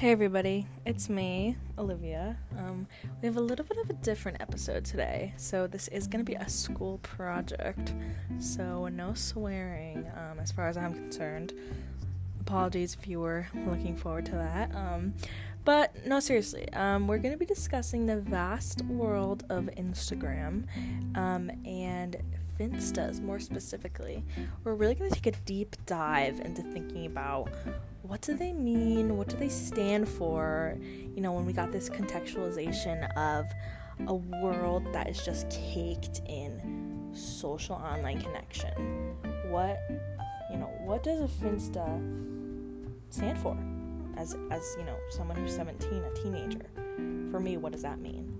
Hey everybody, it's me, Olivia. Um, we have a little bit of a different episode today. So, this is going to be a school project. So, no swearing um, as far as I'm concerned. Apologies if you were looking forward to that. Um, but no, seriously, um, we're going to be discussing the vast world of Instagram um, and Finstas more specifically. We're really going to take a deep dive into thinking about what do they mean, what do they stand for, you know, when we got this contextualization of a world that is just caked in social online connection. What, you know, what does a Finsta stand for? As, as you know, someone who's 17, a teenager. For me, what does that mean?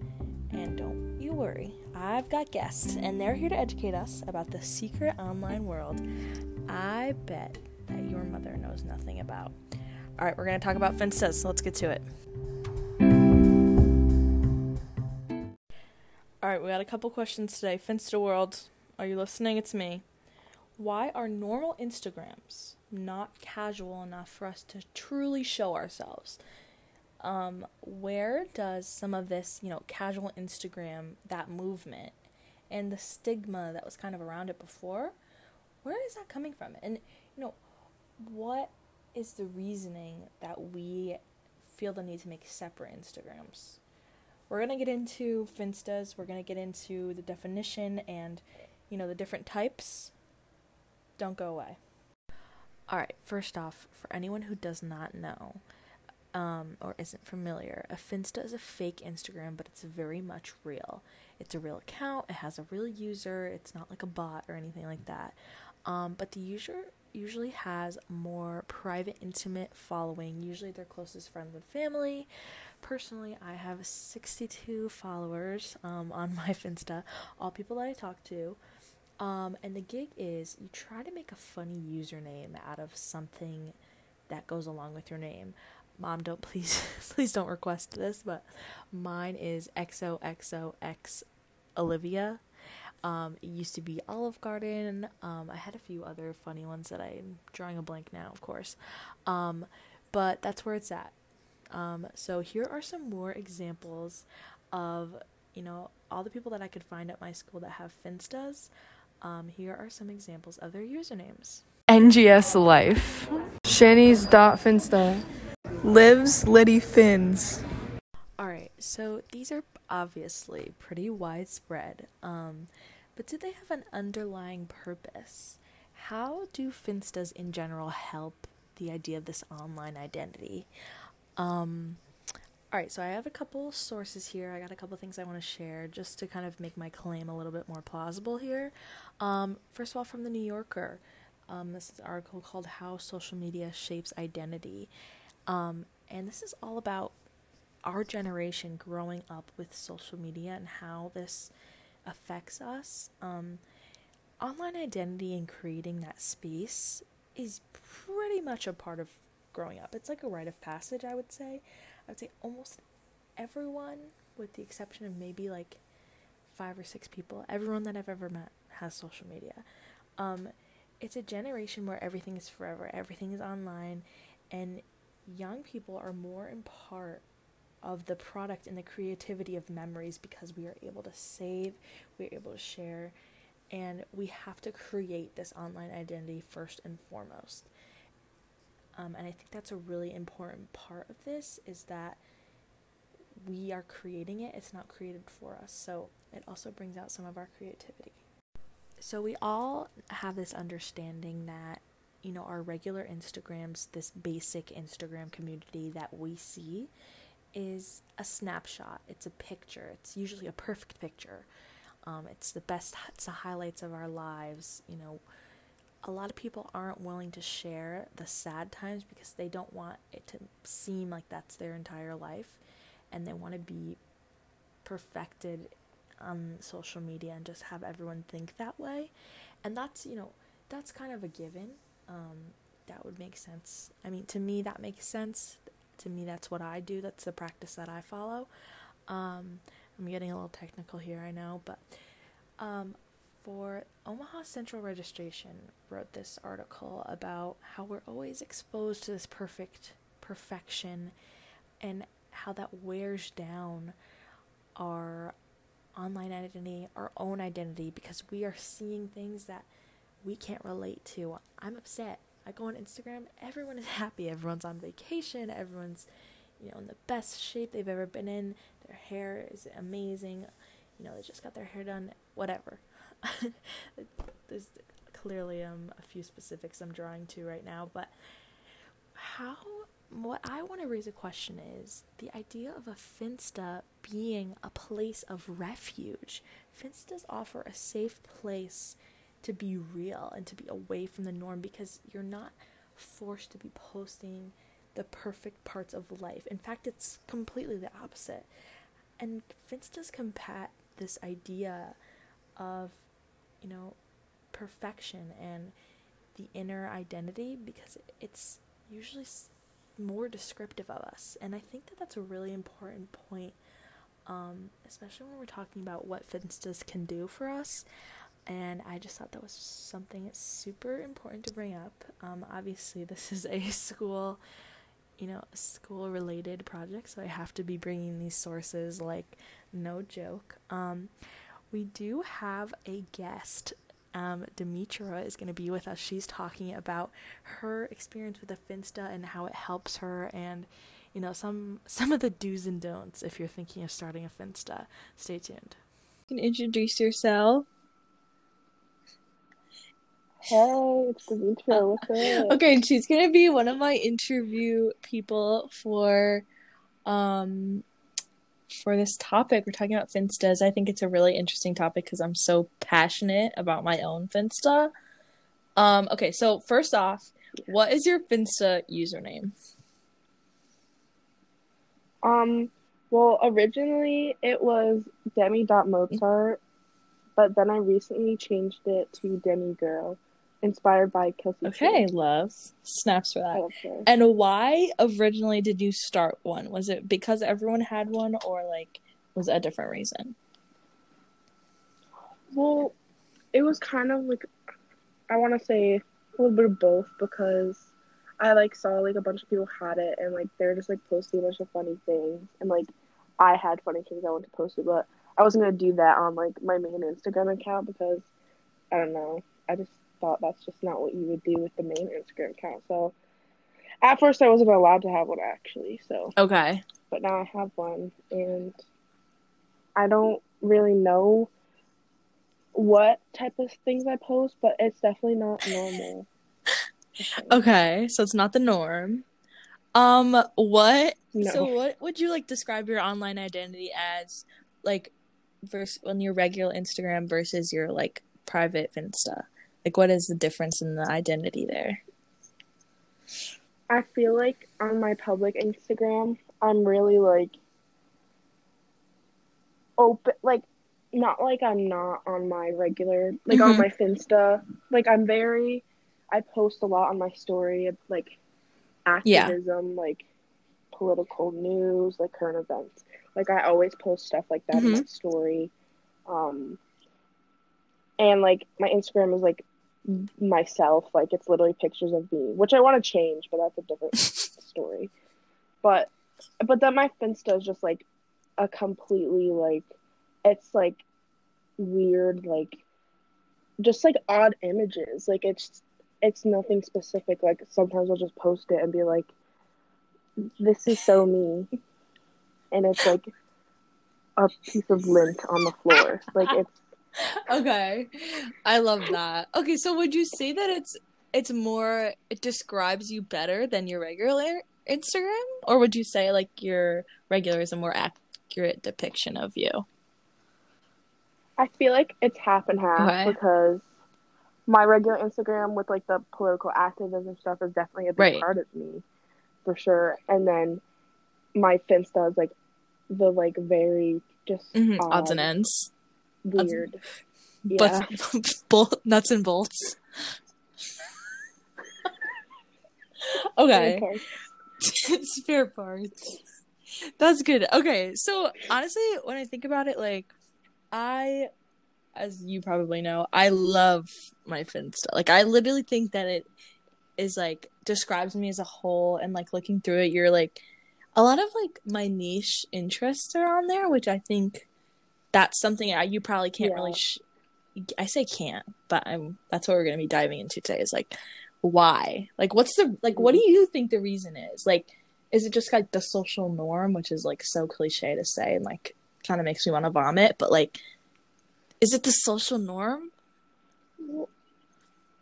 And don't you worry, I've got guests, and they're here to educate us about the secret online world I bet that your mother knows nothing about. All right, we're going to talk about Finstas, so let's get to it. All right, we got a couple questions today. Finsta World, are you listening? It's me. Why are normal Instagrams not casual enough for us to truly show ourselves? Um, where does some of this, you know, casual Instagram, that movement, and the stigma that was kind of around it before, where is that coming from? And, you know, what is the reasoning that we feel the need to make separate Instagrams? We're going to get into Finstas, we're going to get into the definition and, you know, the different types. Don't go away. All right, first off, for anyone who does not know, um, or isn't familiar, a Finsta is a fake Instagram, but it's very much real. It's a real account. It has a real user. It's not like a bot or anything like that. Um, but the user usually has more private, intimate following. Usually, their closest friends and family. Personally, I have 62 followers um, on my Finsta, all people that I talk to. Um, and the gig is you try to make a funny username out of something that goes along with your name mom don't please please don't request this but mine is xoxox olivia. Um, it used to be olive garden. Um, i had a few other funny ones that i'm drawing a blank now of course. Um, but that's where it's at. Um, so here are some more examples of you know all the people that i could find at my school that have finstas. Um, here are some examples of their usernames. NGS Life. Shani's dot Finsta. Lives Liddy Fins. Alright, so these are obviously pretty widespread, um, but do they have an underlying purpose? How do Finstas in general help the idea of this online identity? Um, Alright, so I have a couple sources here. I got a couple things I want to share just to kind of make my claim a little bit more plausible here. Um, first of all, from the New Yorker, um, this is an article called How Social Media Shapes Identity. Um, and this is all about our generation growing up with social media and how this affects us. Um, online identity and creating that space is pretty much a part of growing up. It's like a rite of passage, I would say. I would say almost everyone, with the exception of maybe like five or six people, everyone that I've ever met has social media. Um, it's a generation where everything is forever, everything is online, and young people are more in part of the product and the creativity of memories because we are able to save, we're able to share, and we have to create this online identity first and foremost. Um, and I think that's a really important part of this is that we are creating it, it's not created for us. So it also brings out some of our creativity. So we all have this understanding that you know, our regular Instagrams, this basic Instagram community that we see is a snapshot. It's a picture. It's usually a perfect picture. Um, it's the best, it's the highlights of our lives. You know, a lot of people aren't willing to share the sad times because they don't want it to seem like that's their entire life and they want to be perfected on social media and just have everyone think that way. And that's, you know, that's kind of a given um, that would make sense. I mean, to me, that makes sense. To me, that's what I do. That's the practice that I follow. Um, I'm getting a little technical here, I know, but um, for Omaha Central Registration wrote this article about how we're always exposed to this perfect perfection and how that wears down our online identity, our own identity, because we are seeing things that we can't relate to. I'm upset. I go on Instagram, everyone is happy, everyone's on vacation, everyone's, you know, in the best shape they've ever been in. Their hair is amazing. You know, they just got their hair done, whatever. There's clearly um a few specifics I'm drawing to right now, but how what I want to raise a question is the idea of a finsta being a place of refuge. Finstas offer a safe place to be real and to be away from the norm because you're not forced to be posting the perfect parts of life. In fact, it's completely the opposite. And finstas combat this idea of, you know, perfection and the inner identity because it's usually more descriptive of us. And I think that that's a really important point, um, especially when we're talking about what Finstas can do for us. And I just thought that was something super important to bring up. Um, obviously, this is a school, you know, school related project, so I have to be bringing these sources like no joke. Um, we do have a guest um, Demetra is going to be with us. She's talking about her experience with a Finsta and how it helps her, and you know some some of the do's and don'ts if you're thinking of starting a Finsta. Stay tuned. You can introduce yourself. Hey, it's. What's up? Okay, and she's gonna be one of my interview people for um for this topic. We're talking about Finstas. I think it's a really interesting topic because I'm so passionate about my own Finsta. Um, okay, so first off, what is your Finsta username? Um, well, originally it was Demi.Mozart, but then I recently changed it to Demi Girl, inspired by Kelsey. Okay, Cole. love. Snaps for that. And why originally did you start one? Was it because everyone had one or like was it a different reason? Well, it was kind of like I want to say a little bit of both because I like saw like a bunch of people had it and like they're just like posting a bunch of funny things and like I had funny things I wanted to post it, but I wasn't gonna do that on like my main Instagram account because I don't know. I just thought that's just not what you would do with the main Instagram account. So at first I wasn't allowed to have one actually. So Okay. but now I have one and I don't really know what type of things I post, but it's definitely not normal. Okay. Okay, so it's not the norm. Um what No. so what would you like describe your online identity as like versus on your regular Instagram versus your like private Finsta? Like what is the difference in the identity there? I feel like on my public Instagram, I'm really like open, like not like I'm not on my regular, like on Mhm. my Finsta. Like I'm very, I post a lot on my story, of, like Yeah. activism, like political news, like current events. Like I always post stuff like that in my story. Um, and like my Instagram is like myself, like it's literally pictures of me, which I want to change, but that's a different story. But but then my Finsta is just like a completely like it's like weird like just like odd images. Like it's it's nothing specific. Like sometimes I'll just post it and be like this is so me. And it's like a piece of lint on the floor. Like it's Okay. I love that. Okay, so would you say that it's it's more it describes you better than your regular Instagram or would you say like your regular is a more accurate depiction of you? I feel like it's half and half Okay. because my regular Instagram with like the political activism stuff is definitely a big Right. part of me, for sure. And then my Finsta is like the like very just Mhm, odd, Odds and ends. Weird. Yeah. But bol- nuts and bolts. okay. Spare parts. That's good. Okay, so honestly, when I think about it, like I, as you probably know, I love my Finsta. Like I literally think that it is like describes me as a whole, and like looking through it, you're like, a lot of like my niche interests are on there, which I think that's something I, you probably can't Yeah. really. Sh- I say can't, but I'm. That's what we're gonna be diving into today. Is like why? Like, what's the like? What do you think the reason is? Like, is it just like the social norm, which is like so cliche to say and like kind of makes me want to vomit? But like, is it the social norm?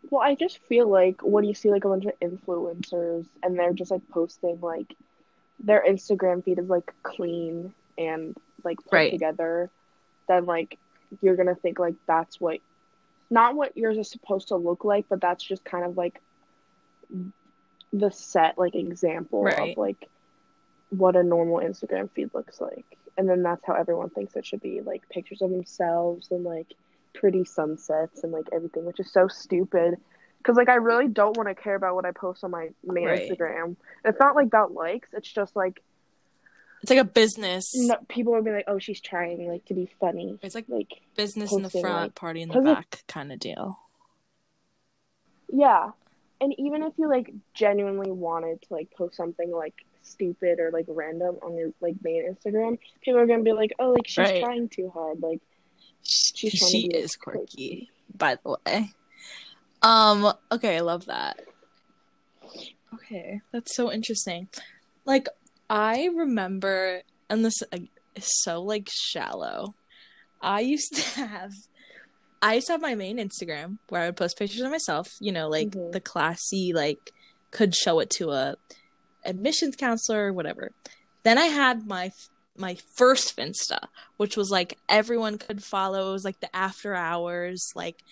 Well, I just feel like when you see like a bunch of influencers and they're just like posting like their Instagram feed is like clean and like put Right. together, then like you're gonna think like that's what not what yours is supposed to look like, but that's just kind of like the set like example Right. of like what a normal Instagram feed looks like. And then that's how everyone thinks it should be, like pictures of themselves and like pretty sunsets and like everything, which is so stupid. Cause like I really don't want to care about what I post on my main Right. Instagram. It's not like about likes. It's just like It's like a business. no, people would be like, "Oh, she's trying like to be funny." It's like Like business in the front, like- party in the back kind of deal. yeah, and even if you like genuinely wanted to like post something like stupid or like random on your like main Instagram, people are gonna be like, "Oh, like she's Right. trying too hard." Like She, trying to she be, like, is quirky, by the way. Um. Okay, I love that. Okay, that's so interesting. Like, I remember, and this is so like shallow. I used to have, I used to have my main Instagram where I would post pictures of myself. You know, like Mhm. the classy, like could show it to a admissions counselor or whatever. Then I had my my first Finsta, which was like everyone could follow. It was like the after hours, like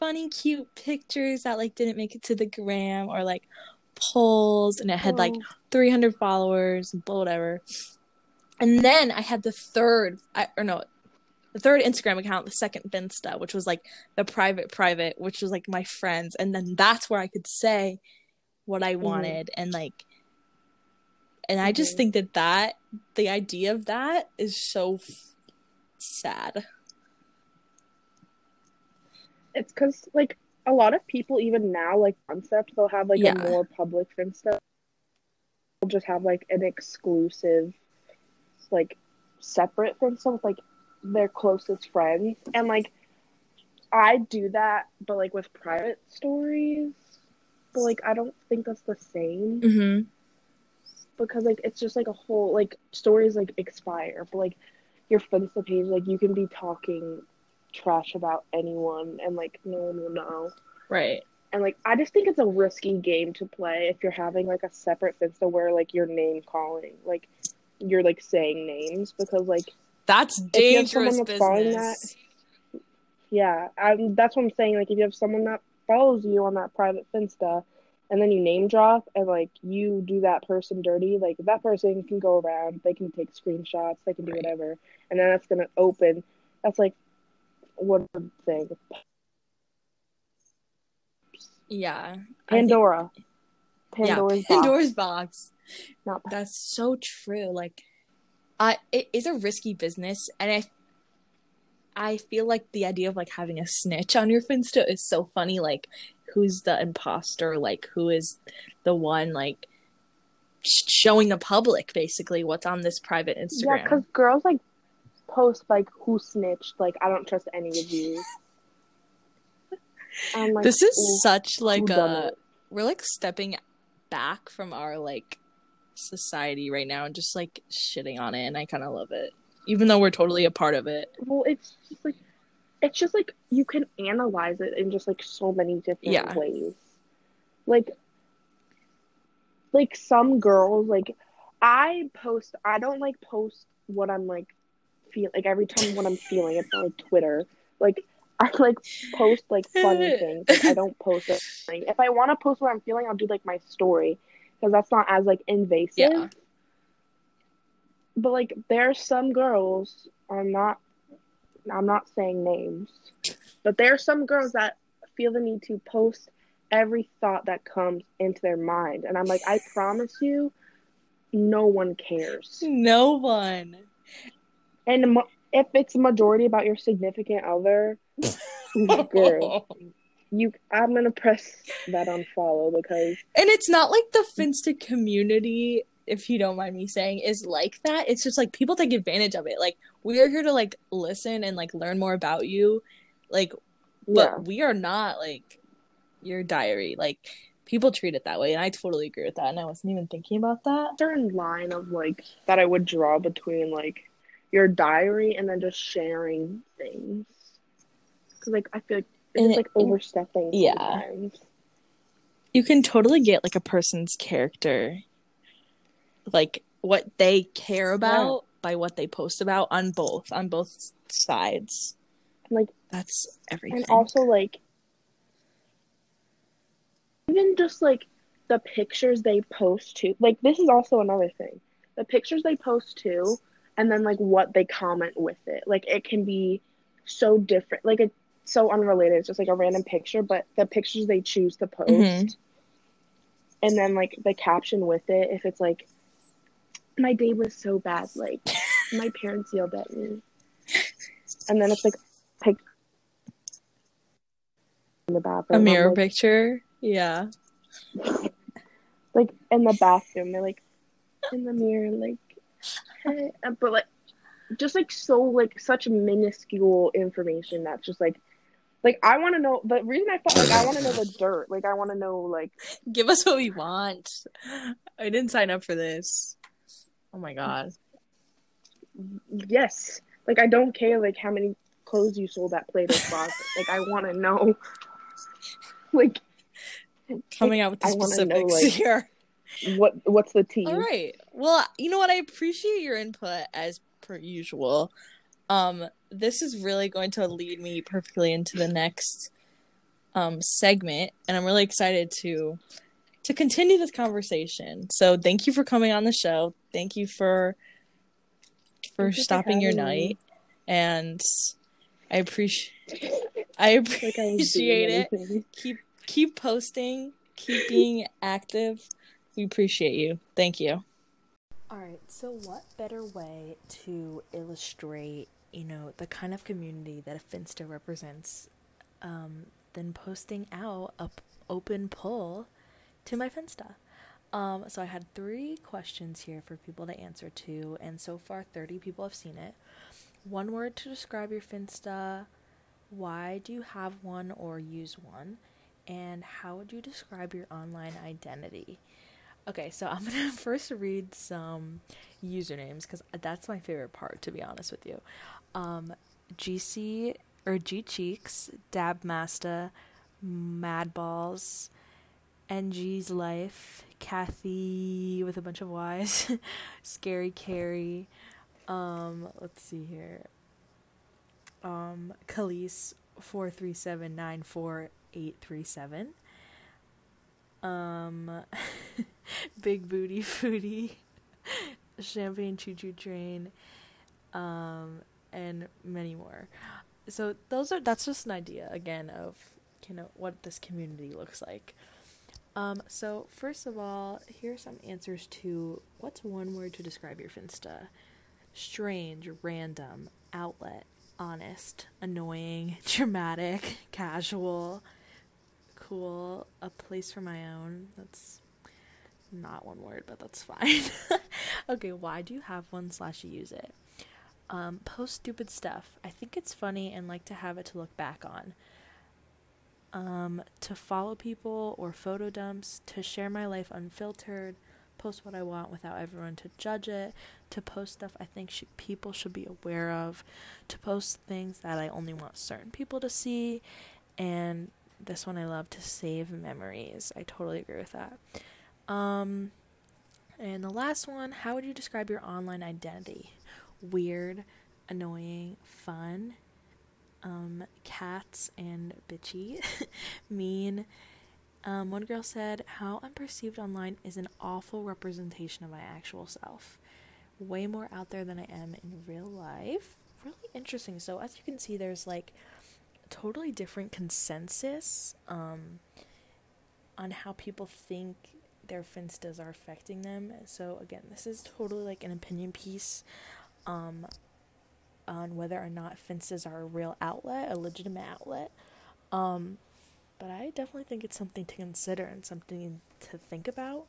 funny, cute pictures that like didn't make it to the gram or like polls, and it had like oh, 300 followers and whatever. And then I had the third, I, or no, the third Instagram account, the second Finsta, which was like the private private, which was like my friends, and then that's where I could say what I wanted and like. And I just Mhm. think that that the idea of that is so f- sad. it's because like a lot of people even now like concept they'll have like Yeah. a more public Finsta. They'll just have like an exclusive, like separate Finsta with like their closest friends, and like I do that, but like with private stories. But like I don't think that's the same Mm-hmm. because like it's just like a whole like stories like expire, but like your Finsta page like you can be talking trash about anyone and like no one will know. Right. And like I just think it's a risky game to play if you're having like a separate Finsta where like you're name calling, like you're like saying names because like That's you have someone dangerous that's business. yeah, um, that's what I'm saying. Like if you have someone that follows you on that private Finsta, and then you name drop and like you do that person dirty, like that person can go around, they can take screenshots, they can do Right. whatever, and then that's gonna open. That's like one thing. Yeah. I think- Pandora. yeah, Pandora's box. Pandora's box. Not That's so true. Like, I it is a risky business, and I I feel like the idea of like having a snitch on your Finsta is so funny. Like, who's the imposter? Like, who is the one like showing the public basically what's on this private Instagram. Yeah, because girls like post like who snitched, like I don't trust any of you. Like, this is such like a uh, it?" we're like stepping back from our like society right now and just like shitting on it, and I kind of love it, even though we're totally a part of it. Well, it's just like it's just like you can analyze it in just like so many different Yeah. ways. Like like some girls like I post I don't like post what I'm like feel like every time what I'm feeling it's not like Twitter. Like I like post like funny things. Like I don't post it. If I want to post what I'm feeling, I'll do like my story because that's not as like invasive. Yeah. But like there are some girls I'm not I'm not saying names, but there are some girls that feel the need to post every thought that comes into their mind. And I'm like, I promise you, no one cares. No one. And mo- if it's a majority about your significant other, girl, you I'm gonna press that unfollow because And it's not like the Finsta community if you don't mind me saying, is like that. It's just like people take advantage of it. Like we are here to like listen and like learn more about you. Like but Yeah. we are not like your diary. Like people treat it that way and I totally agree with that and I wasn't even thinking about that. certain line of like that I would draw between like your diary and then just sharing things. Cause like I feel like And it's like it- overstepping yeah. sometimes. You can totally get like a person's character like what they care about by what they post about on both on both sides. Like That's everything. and also like even just like the pictures they post too. Like this is also another thing. The pictures they post too, and then like what they comment with it. Like it can be so different. Like it's so unrelated. It's just like a random picture, but the pictures they choose to post. Mhm. And then like the caption with it, if it's like my day was so bad, like my parents yelled at me. And then it's like pic in the bathroom. a mirror like, picture. Yeah. like in the bathroom they're like in the mirror like Uh, but like just like so like such minuscule information that's just like like I want to know the reason I thought like I want to know the dirt like I want to know like Give us what we want. I didn't sign up for this. Oh my god. yes like I don't care like how many clothes you sold at Plato's Closet like I want to know like Coming out with the I wanna know, specifics like, here. what what's the tea All right. Well, you know what? I appreciate your input as per usual. Um, this is really going to lead me perfectly into the next um segment, and I'm really excited to to continue this conversation. So, thank you for coming on the show. Thank you for for Thank you for stopping your having me. night, and I appreciate I like I appreciate it keep keep posting, keep being active. We appreciate you. Thank you. All right, so what better way to illustrate, you know, the kind of community that a Finsta represents um, than posting out a p- open poll to my Finsta? Um, so I had three questions here for people to answer to, and so far 30 people have seen it. One word to describe your Finsta, why do you have one or use one, and how would you describe your online identity? Okay, so I'm gonna first read some usernames because that's my favorite part, to be honest with you. Um, GC or G Cheeks, Dabmaster, Madballs, NG's Life, Kathy with a bunch of Y's, Scary Carrie. Um, let's see here. Um, four three seven nine four eight three seven. Um, Big Booty Foodie, Champagne Choo Choo Train, um, and many more. So those are that's just an idea again of you know what this community looks like. Um, so first of all, here are some answers to what's one word to describe your Finsta: strange, random, outlet, honest, annoying, dramatic, casual, cool, a place for my own. That's not one word, but that's fine. okay, why do you have one slash you use it? Um, post stupid stuff. I think it's funny and like to have it to look back on. Um, to follow people or photo dumps, to share my life unfiltered, post what I want without everyone to judge it, to post stuff I think sh- people should be aware of, to post things that I only want certain people to see, and this one I love to save memories. I totally agree with that. Um, and the last one, how would you describe your online identity? Weird, annoying, fun, um, cats and bitchy, mean. Um, one girl said, How I'm perceived online is an awful representation of my actual self. Way more out there than I am in real life. Really interesting. So, as you can see, there's like totally different consensus um, on how people think their finstas are affecting them. So, again, this is totally like an opinion piece um, on whether or not finstas are a real outlet, a legitimate outlet. Um, but I definitely think it's something to consider and something to think about.